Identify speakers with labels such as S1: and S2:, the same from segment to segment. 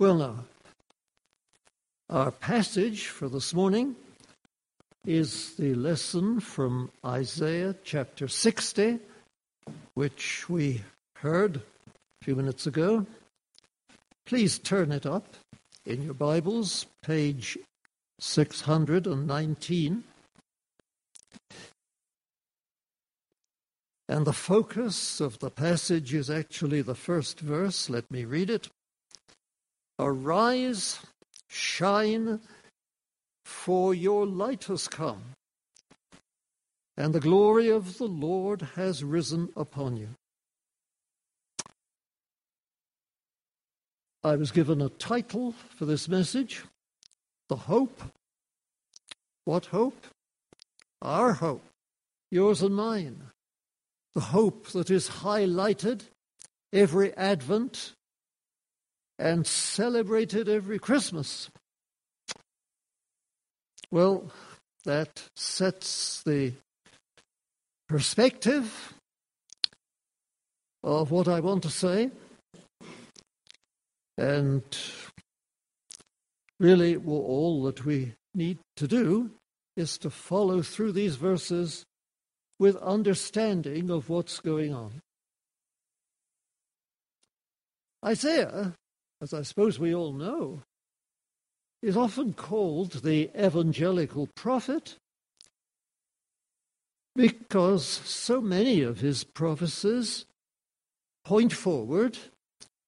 S1: Well, now, our passage for this morning is the lesson from Isaiah chapter 60, which we heard a few minutes ago. Please turn it up in your Bibles, page 619. And the focus of the passage is actually the first verse. Let me read it. Arise, shine, for your light has come, and the glory of the Lord has risen upon you. I was given a title for this message The Hope. What hope? Our hope, yours and mine. The hope that is highlighted every Advent and celebrated every Christmas. Well, that sets the perspective of what I want to say. And really, well, all that we need to do is to follow through these verses with understanding of what's going on. Isaiah as I suppose we all know, is often called the evangelical prophet because so many of his prophecies point forward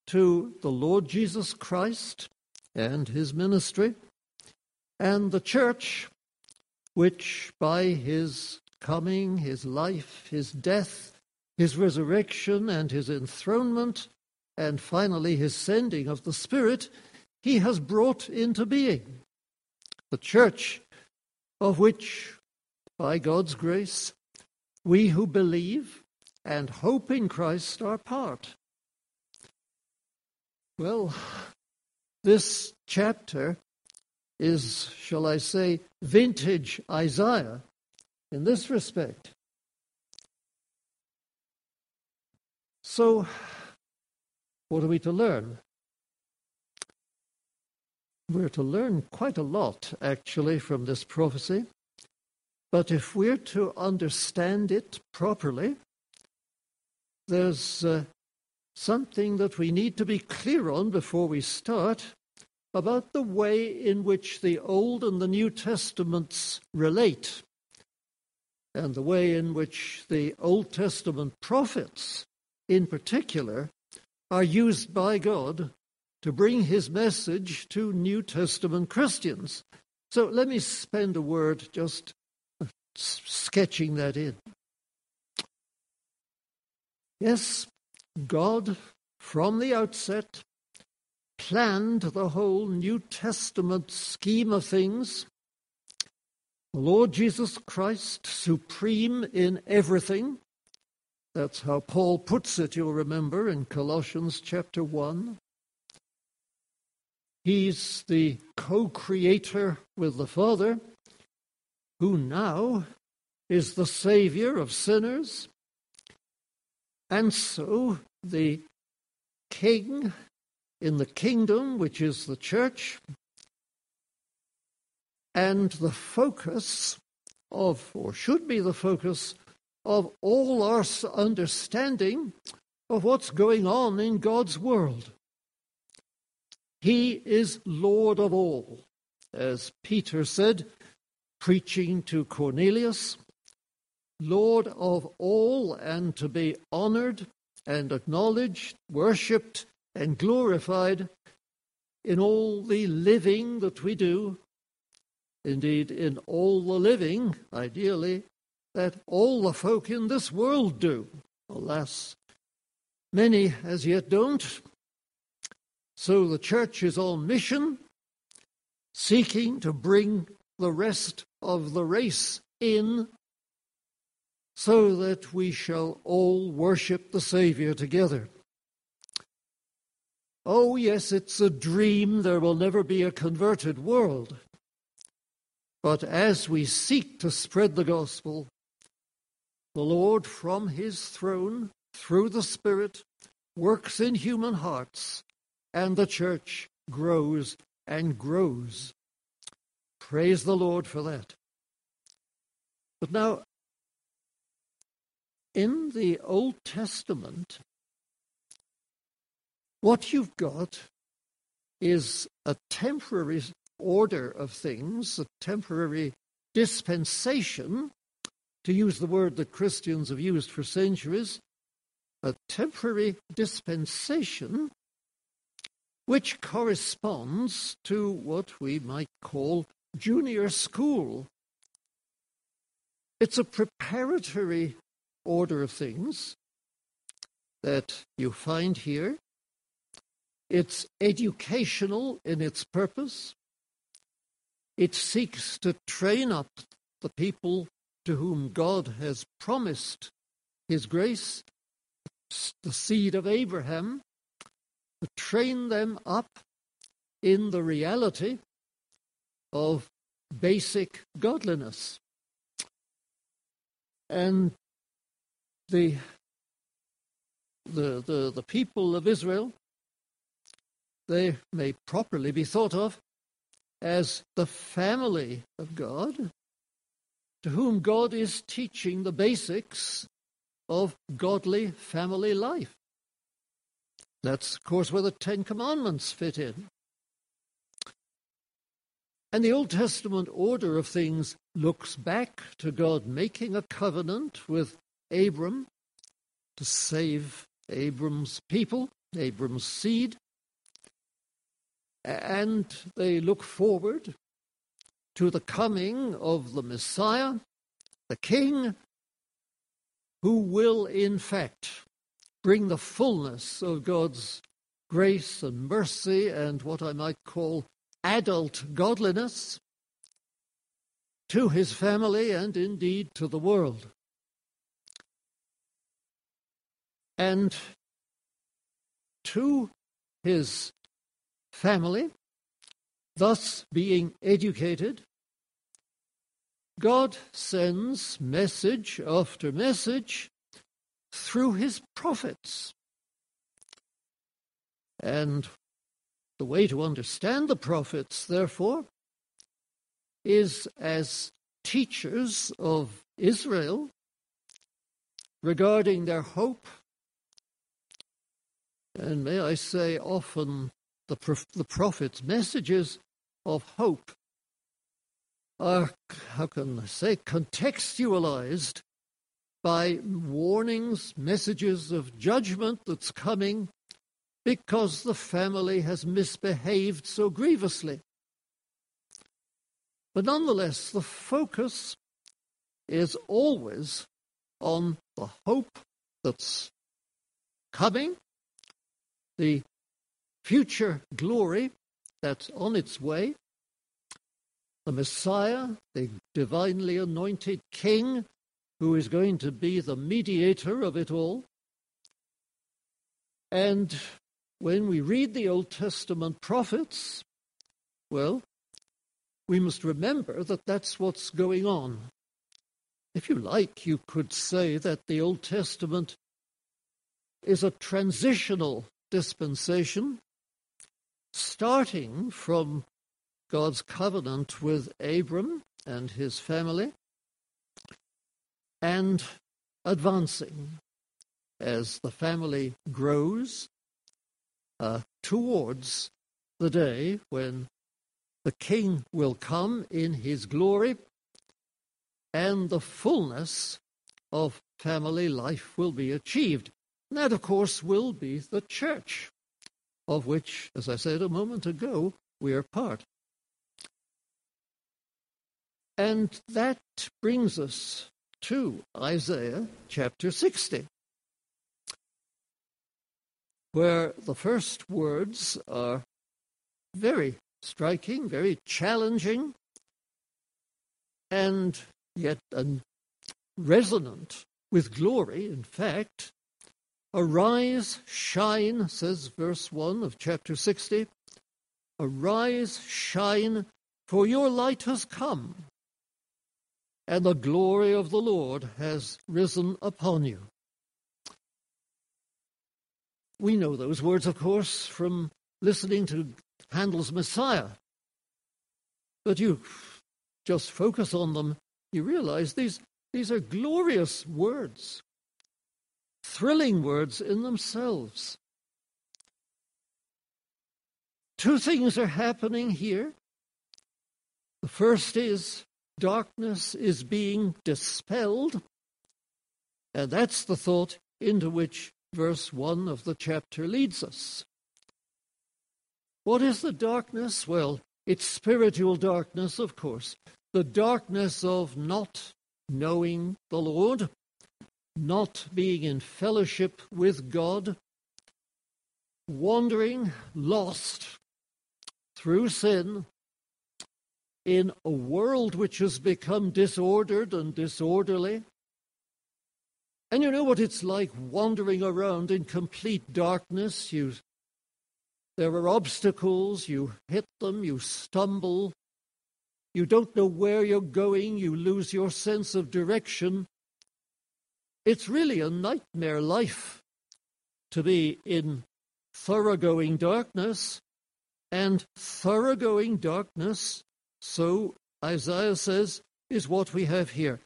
S1: to the Lord Jesus Christ and his ministry and the church, which by his coming, his life, his death, his resurrection, and his enthronement and finally his sending of the Spirit, he has brought into being. The church, of which, by God's grace, we who believe and hope in Christ are part. Well, this chapter is, shall I say, vintage Isaiah in this respect. So, what are we to learn? We're to learn quite a lot, actually, from this prophecy. But if we're to understand it properly, there's uh, something that we need to be clear on before we start about the way in which the Old and the New Testaments relate, and the way in which the Old Testament prophets, in particular, are used by God to bring his message to New Testament Christians. So let me spend a word just sketching that in. Yes, God, from the outset, planned the whole New Testament scheme of things. The Lord Jesus Christ, supreme in everything, that's how Paul puts it, you'll remember, in Colossians chapter 1. He's the co creator with the Father, who now is the Savior of sinners. And so the King in the kingdom, which is the church, and the focus of, or should be the focus of all our understanding of what's going on in God's world. He is Lord of all, as Peter said, preaching to Cornelius, Lord of all, and to be honored and acknowledged, worshipped, and glorified in all the living that we do. Indeed, in all the living, ideally, that all the folk in this world do. Alas, many as yet don't. So the church is on mission, seeking to bring the rest of the race in so that we shall all worship the Savior together. Oh, yes, it's a dream. There will never be a converted world. But as we seek to spread the gospel, the Lord, from his throne, through the Spirit, works in human hearts, and the church grows and grows. Praise the Lord for that. But now, in the Old Testament, what you've got is a temporary order of things, a temporary dispensation, to use the word that Christians have used for centuries, a temporary dispensation which corresponds to what we might call junior school. It's a preparatory order of things that you find here. It's educational in its purpose. It seeks to train up the people to whom God has promised his grace, the seed of Abraham, to train them up in the reality of basic godliness. And the, the, the, the people of Israel, they may properly be thought of as the family of God, to whom God is teaching the basics of godly family life. That's, of course, where the Ten Commandments fit in. And the Old Testament order of things looks back to God making a covenant with Abram to save Abram's people, Abram's seed. And they look forward to the coming of the Messiah, the King, who will in fact bring the fullness of God's grace and mercy and what I might call adult godliness to his family and indeed to the world. And to his family, thus being educated, God sends message after message through his prophets. And the way to understand the prophets, therefore, is as teachers of Israel regarding their hope. And may I say, often the, the prophets' messages of hope are, how can I say, contextualized by warnings, messages of judgment that's coming because the family has misbehaved so grievously. But nonetheless, the focus is always on the hope that's coming, the future glory that's on its way, the Messiah, the divinely anointed King who is going to be the mediator of it all. And when we read the Old Testament prophets, well, we must remember that that's what's going on. If you like, you could say that the Old Testament is a transitional dispensation, starting from God's covenant with Abram and his family, and advancing as the family grows uh, towards the day when the king will come in his glory and the fullness of family life will be achieved. And that, of course, will be the church, of which, as I said a moment ago, we are part. And that brings us to Isaiah chapter 60, where the first words are very striking, very challenging, and yet resonant with glory, in fact. Arise, shine, says verse 1 of chapter 60. Arise, shine, for your light has come, and the glory of the Lord has risen upon you. We know those words, of course, from listening to Handel's Messiah. But you just focus on them, you realize these, these are glorious words, thrilling words in themselves. Two things are happening here. The first is darkness is being dispelled, and that's the thought into which verse 1 of the chapter leads us. What is the darkness? Well, it's spiritual darkness, of course. The darkness of not knowing the Lord, not being in fellowship with God, wandering, lost through sin in a world which has become disordered and disorderly. And you know what it's like wandering around in complete darkness. You there are obstacles, you hit them, you stumble, you don't know where you're going, you lose your sense of direction. It's really a nightmare life to be in thoroughgoing darkness, and thoroughgoing darkness, so Isaiah says, is what we have here.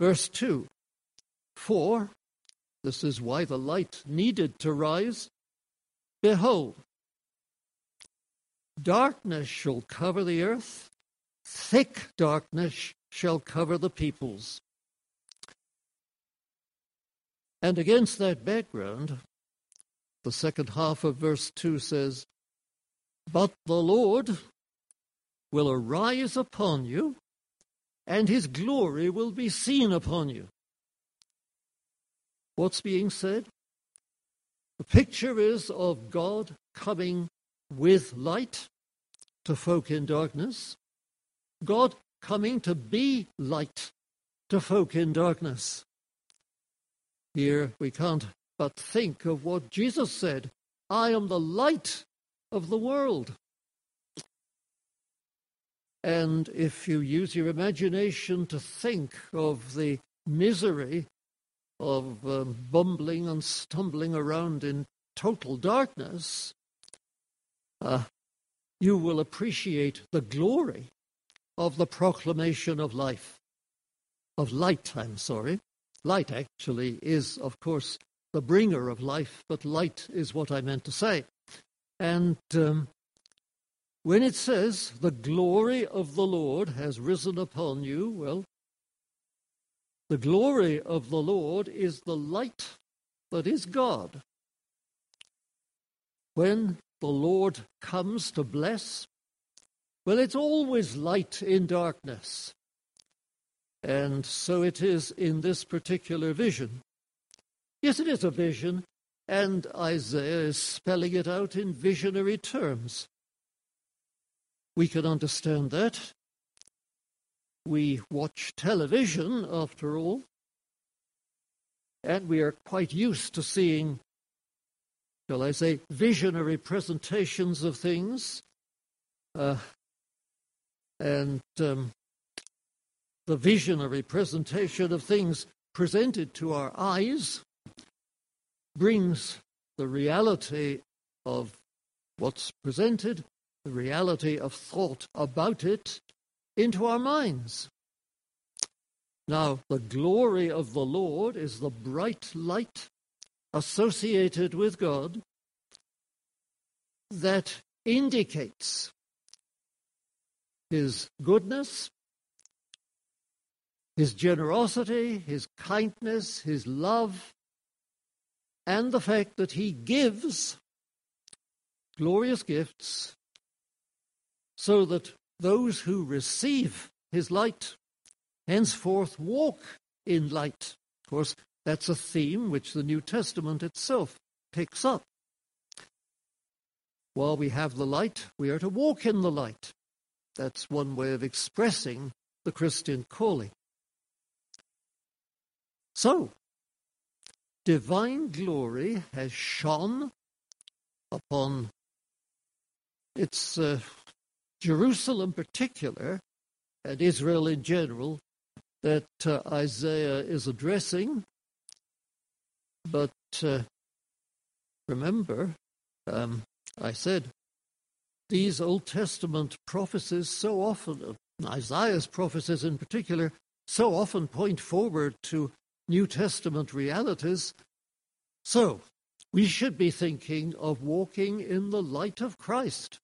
S1: Verse 2 For, this is why the light needed to rise, Behold, darkness shall cover the earth, thick darkness shall cover the peoples. And against that background, the second half of verse 2 says, But the Lord will arise upon you, and his glory will be seen upon you. What's being said? The picture is of God coming with light to folk in darkness, God coming to be light to folk in darkness. Here we can't but think of what Jesus said I am the light of the world. And if you use your imagination to think of the misery of um, bumbling and stumbling around in total darkness, uh, you will appreciate the glory of the proclamation of life, of light, I'm sorry. Light actually is, of course, the bringer of life, but light is what I meant to say. And um, when it says, the glory of the Lord has risen upon you, well, the glory of the Lord is the light that is God. When the Lord comes to bless, well, it's always light in darkness. And so it is in this particular vision. Yes, it is a vision, and Isaiah is spelling it out in visionary terms. We can understand that we watch television, after all, and we are quite used to seeing, shall I say, visionary presentations of things. Uh, and um, the visionary presentation of things presented to our eyes brings the reality of what's presented, the reality of thought about it, into our minds. Now, the glory of the Lord is the bright light associated with God that indicates his goodness, his generosity, his kindness, his love, and the fact that he gives glorious gifts so that those who receive his light henceforth walk in light. Of course, that's a theme which the New Testament itself picks up. While we have the light, we are to walk in the light. That's one way of expressing the Christian calling. So, divine glory has shone upon its uh, Jerusalem, particular, and Israel in general, that uh, Isaiah is addressing. But uh, remember, um, I said these Old Testament prophecies so often, Isaiah's prophecies in particular, so often point forward to New Testament realities. So, we should be thinking of walking in the light of Christ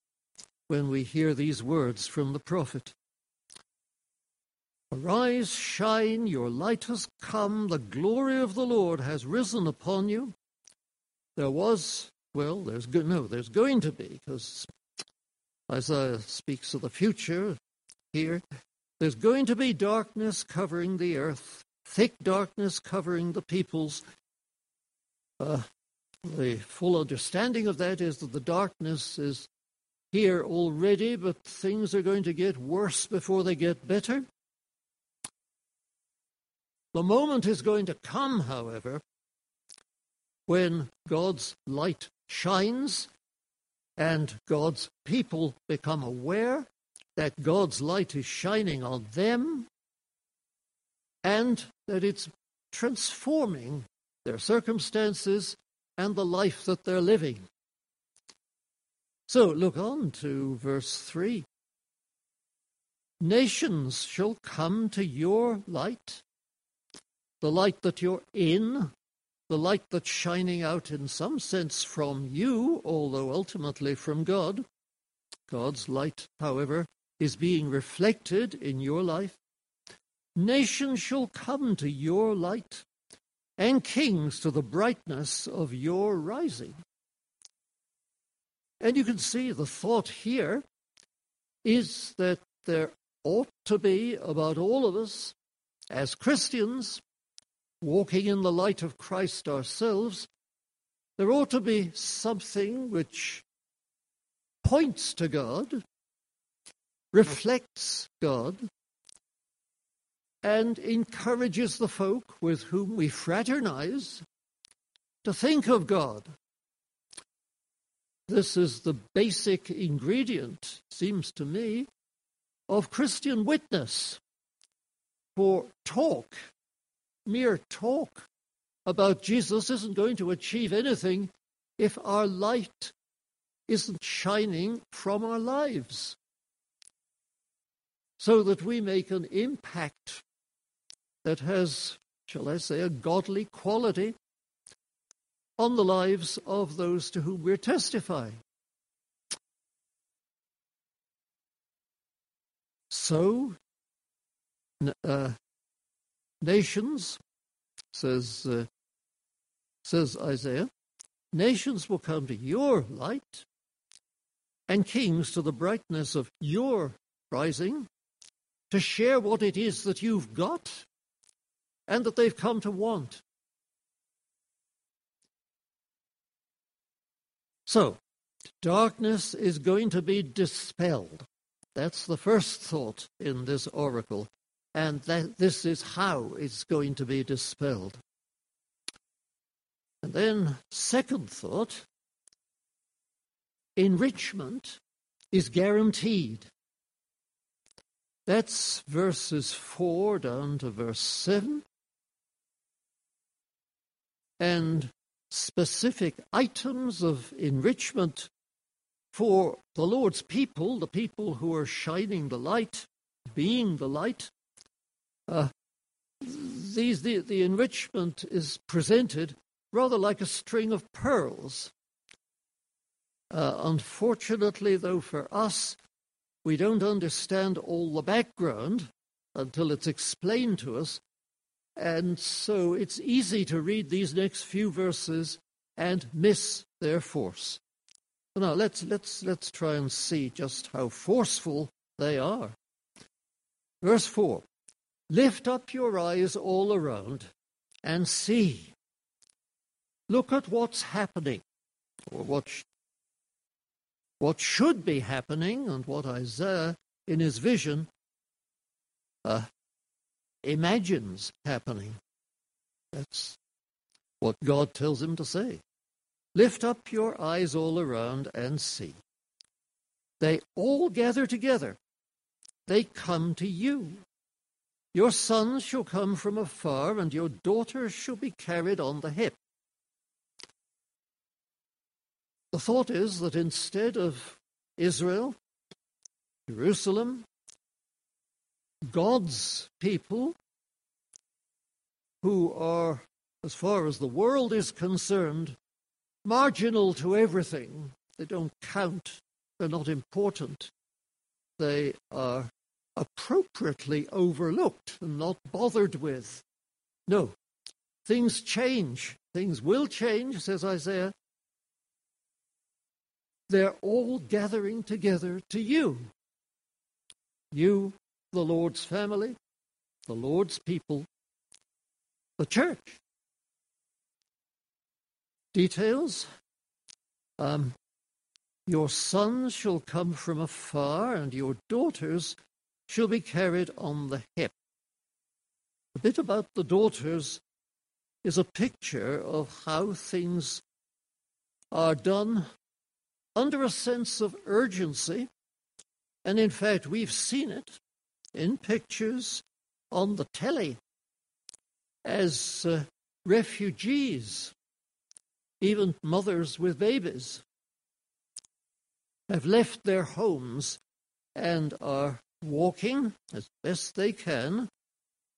S1: when we hear these words from the prophet. Arise, shine, your light has come, the glory of the Lord has risen upon you. There was, well, there's go- no, there's going to be, because Isaiah speaks of the future here. There's going to be darkness covering the earth, thick darkness covering the peoples. Uh, the full understanding of that is that the darkness is here already, but things are going to get worse before they get better. The moment is going to come, however, when God's light shines and God's people become aware that God's light is shining on them and that it's transforming their circumstances and the life that they're living. So look on to verse 3. Nations shall come to your light, the light that you're in, the light that's shining out in some sense from you, although ultimately from God. God's light, however, is being reflected in your life. Nations shall come to your light, and kings to the brightness of your rising. And you can see the thought here is that there ought to be about all of us as Christians walking in the light of Christ ourselves, there ought to be something which points to God, reflects God, and encourages the folk with whom we fraternize to think of God. This is the basic ingredient, seems to me, of Christian witness. For talk mere talk about Jesus isn't going to achieve anything if our light isn't shining from our lives. So that we make an impact that has, shall I say, a godly quality on the lives of those to whom we're testifying. So, uh, Nations, says, uh, says Isaiah, nations will come to your light, and kings to the brightness of your rising, to share what it is that you've got and that they've come to want. So, darkness is going to be dispelled. That's the first thought in this oracle and that this is how it's going to be dispelled. And then, second thought enrichment is guaranteed. That's verses 4 down to verse 7. And specific items of enrichment for the Lord's people, the people who are shining the light, being the light, uh, these, the, the enrichment is presented rather like a string of pearls. Uh, unfortunately, though, for us, we don't understand all the background until it's explained to us. And so it's easy to read these next few verses and miss their force. Now let's let's let's try and see just how forceful they are. Verse 4 Lift up your eyes all around and see. Look at what's happening, or what, sh- what should be happening, and what Isaiah, in his vision, uh, imagines happening. That's what God tells him to say. Lift up your eyes all around and see. They all gather together. They come to you. Your sons shall come from afar, and your daughters shall be carried on the hip. The thought is that instead of Israel, Jerusalem, God's people who are, as far as the world is concerned, marginal to everything. They don't count, they're not important. They are appropriately overlooked and not bothered with. No, things change. Things will change, says Isaiah. They're all gathering together to you. You, the Lord's family, the Lord's people, the church. Details um, Your sons shall come from afar, and your daughters shall be carried on the hip. A bit about the daughters is a picture of how things are done under a sense of urgency. And in fact, we've seen it in pictures on the telly as uh, refugees, even mothers with babies, have left their homes and are walking as best they can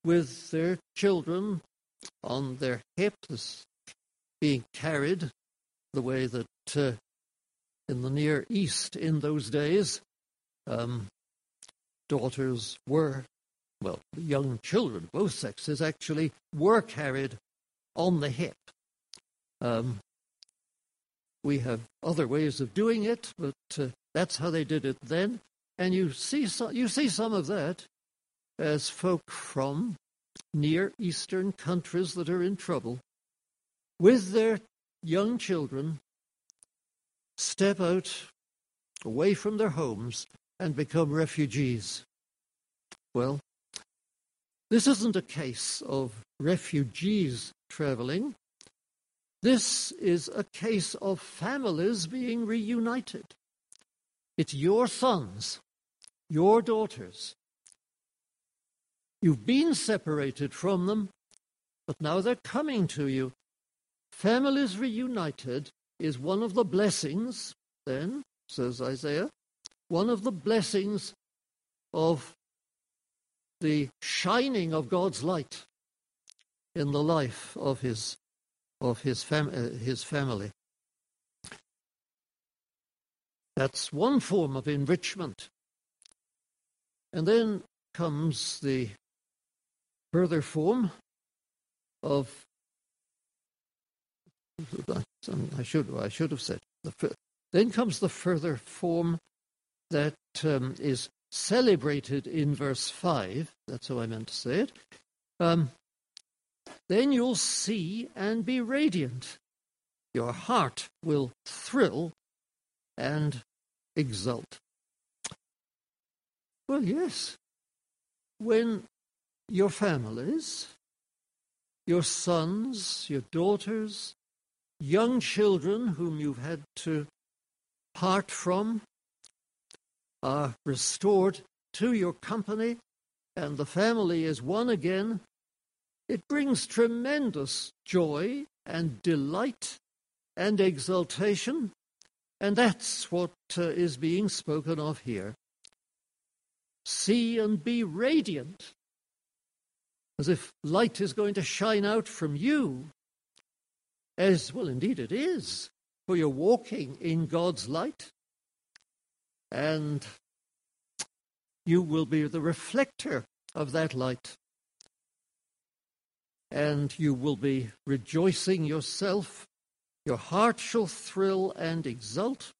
S1: with their children on their hips, being carried the way that uh, in the Near East in those days, um, daughters were well, young children, both sexes, actually were carried on the hip. Um, we have other ways of doing it, but uh, that's how they did it then. And you see, so, you see some of that as folk from Near Eastern countries that are in trouble, with their young children, step out away from their homes and become refugees. Well, this isn't a case of refugees traveling. This is a case of families being reunited. It's your sons, your daughters. You've been separated from them, but now they're coming to you. Families reunited is one of the blessings, then, says Isaiah, one of the blessings of the shining of God's light in the life of his of his, fam- uh, his family. That's one form of enrichment. And then comes the further form of I should I should have said the, then comes the further form that um, is celebrated in verse 5, that's how I meant to say it, um, then you'll see and be radiant. Your heart will thrill and exult. Well, yes. When your families, your sons, your daughters, young children whom you've had to part from are restored to your company and the family is one again, it brings tremendous joy and delight and exultation. And that's what uh, is being spoken of here. See and be radiant, as if light is going to shine out from you. As well, indeed, it is, for you're walking in God's light and you will be the reflector of that light. And you will be rejoicing yourself. Your heart shall thrill and exult.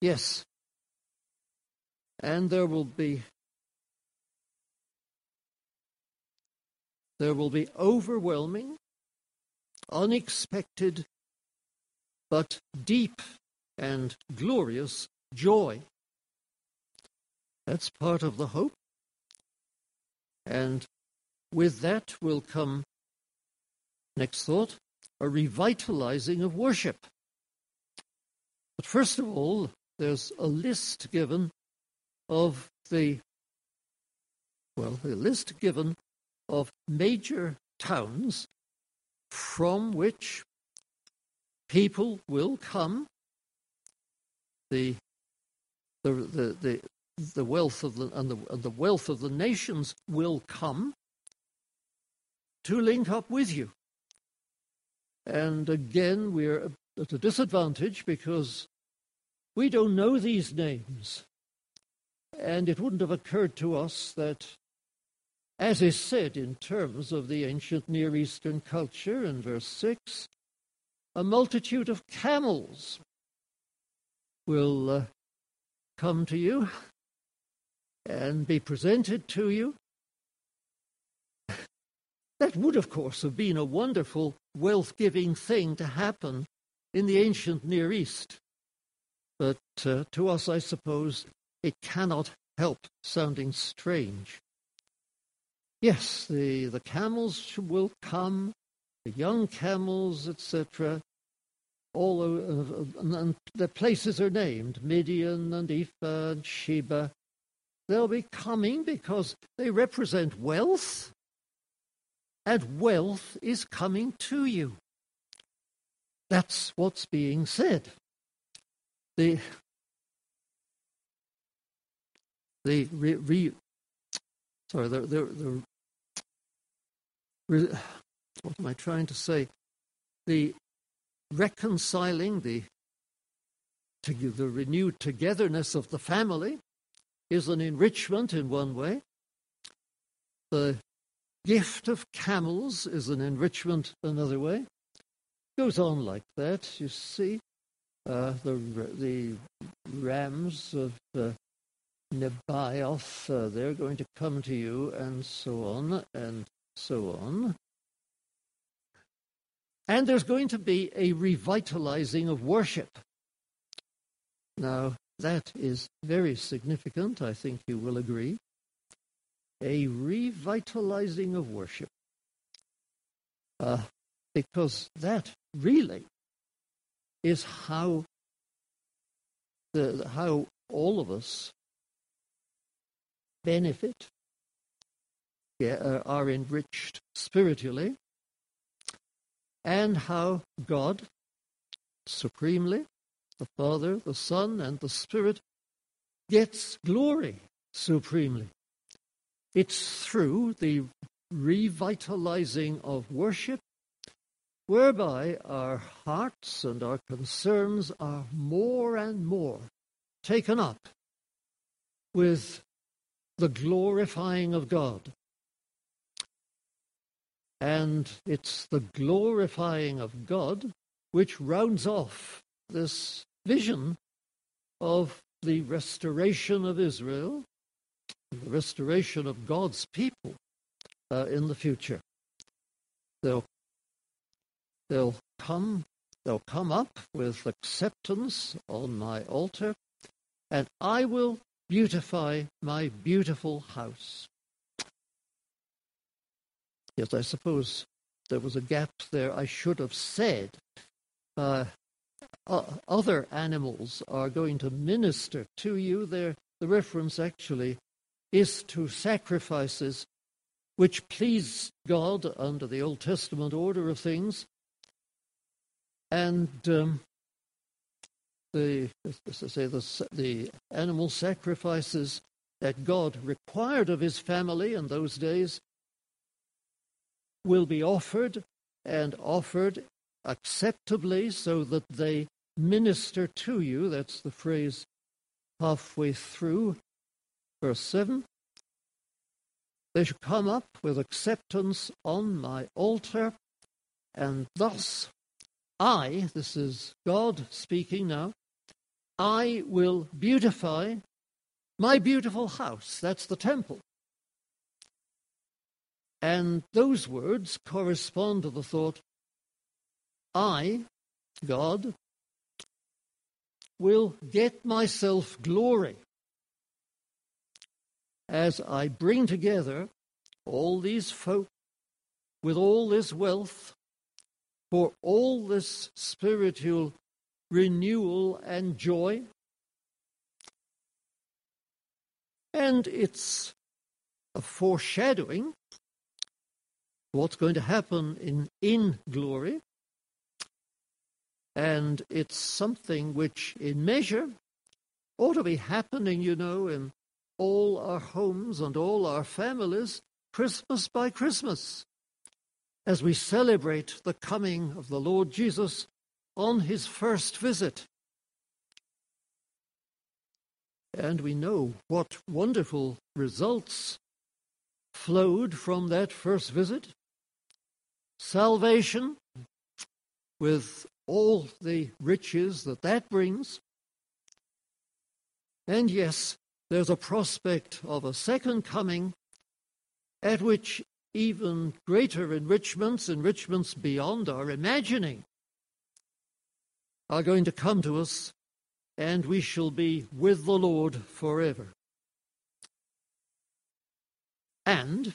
S1: Yes. And there will be there will be overwhelming, unexpected, but deep and glorious joy. That's part of the hope. And with that will come, next thought, a revitalizing of worship. But first of all, there's a list given of the, well, a list given of major towns from which people will come. The the, the, the, the wealth of the, and the, and the wealth of the nations will come to link up with you. And again, we're at a disadvantage because we don't know these names. And it wouldn't have occurred to us that, as is said in terms of the ancient Near Eastern culture in verse 6, a multitude of camels will uh, come to you and be presented to you. That would, of course, have been a wonderful, wealth giving thing to happen in the ancient Near East. But uh, to us, I suppose, it cannot help sounding strange. Yes, the, the camels will come, the young camels, etc. All uh, and the places are named Midian and Ephah and Sheba. They'll be coming because they represent wealth, and wealth is coming to you. That's what's being said. The the re, re sorry the the, the re, what am I trying to say? The reconciling the the renewed togetherness of the family is an enrichment in one way. The gift of camels is an enrichment another way. Goes on like that, you see. Uh, the the rams of uh, Nebaioth, uh, they're going to come to you, and so on, and so on. And there's going to be a revitalizing of worship. Now, that is very significant, I think you will agree. A revitalizing of worship. Uh, because that really is how the, how all of us benefit, yeah, uh, are enriched spiritually, and how God supremely the Father, the Son, and the Spirit gets glory supremely. It's through the revitalizing of worship whereby our hearts and our concerns are more and more taken up with the glorifying of God. And it's the glorifying of God which rounds off this vision of the restoration of Israel, the restoration of God's people uh, in the future. They'll, they'll come, they'll come up with acceptance on my altar, and I will beautify my beautiful house. Yes, I suppose there was a gap there. I should have said uh, uh, other animals are going to minister to you. There, the reference actually is to sacrifices which please God under the Old Testament order of things. And um, the, as I say, the, the animal sacrifices that God required of his family in those days will be offered and offered acceptably so that they minister to you. That's the phrase halfway through verse 7. They shall come up with acceptance on my altar, and thus I, this is God speaking now, I will beautify my beautiful house. That's the temple. And those words correspond to the thought I, God, will get myself glory as I bring together all these folk with all this wealth for all this spiritual renewal and joy. And it's a foreshadowing what's going to happen in, in glory. And it's something which, in measure, ought to be happening, you know, in all our homes and all our families, Christmas by Christmas, as we celebrate the coming of the Lord Jesus on his first visit. And we know what wonderful results flowed from that first visit salvation with all the riches that that brings. And yes, there's a prospect of a second coming at which even greater enrichments, enrichments beyond our imagining, are going to come to us, and we shall be with the Lord forever. And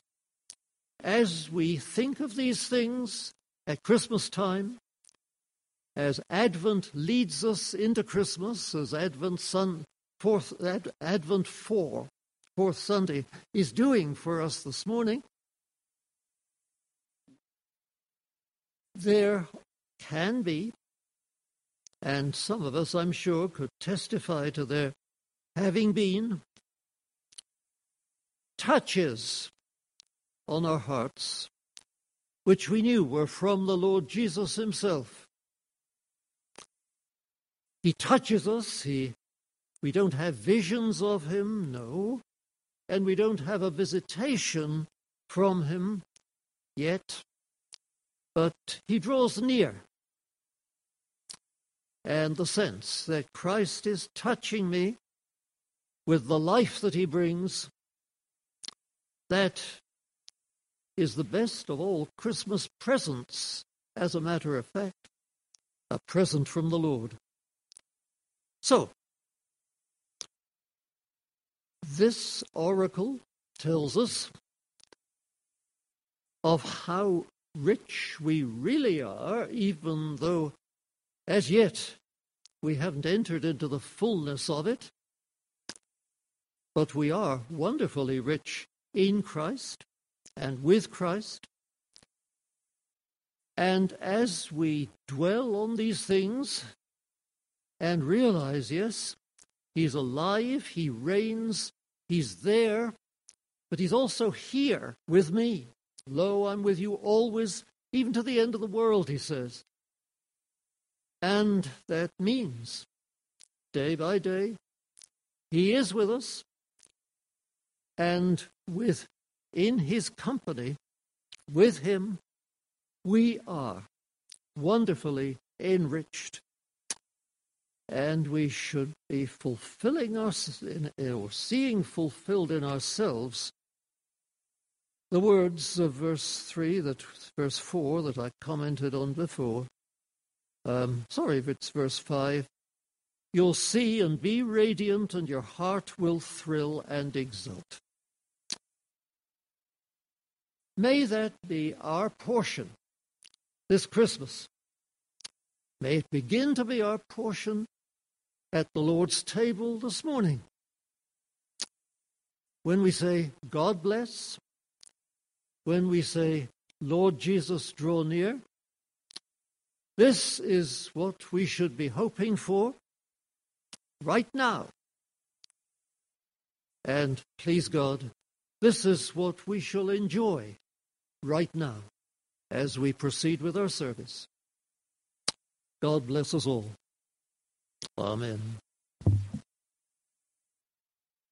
S1: as we think of these things at Christmas time, as Advent leads us into Christmas, as Advent Sun, fourth Ad, Advent four, fourth Sunday is doing for us this morning, there can be, and some of us, I'm sure, could testify to there having been touches on our hearts which we knew were from the Lord Jesus Himself. He touches us, he, we don't have visions of Him, no, and we don't have a visitation from Him yet, but He draws near. And the sense that Christ is touching me with the life that He brings, that is the best of all Christmas presents, as a matter of fact, a present from the Lord. So, this oracle tells us of how rich we really are, even though as yet we haven't entered into the fullness of it. But we are wonderfully rich in Christ and with Christ. And as we dwell on these things and realize, yes, He's alive, He reigns, He's there, but He's also here with me. Lo, I'm with you always, even to the end of the world, He says. And that means, day by day, He is with us, and with in his company, with him, we are wonderfully enriched. And we should be fulfilling us, in, or seeing fulfilled in ourselves the words of verse 3, that verse 4 that I commented on before. Um, sorry if it's verse 5. You'll see and be radiant, and your heart will thrill and exult. May that be our portion this Christmas. May it begin to be our portion at the Lord's table this morning. When we say, God bless, when we say, Lord Jesus, draw near, this is what we should be hoping for right now. And please God, this is what we shall enjoy right now as we proceed with our service. God bless us all. Amen.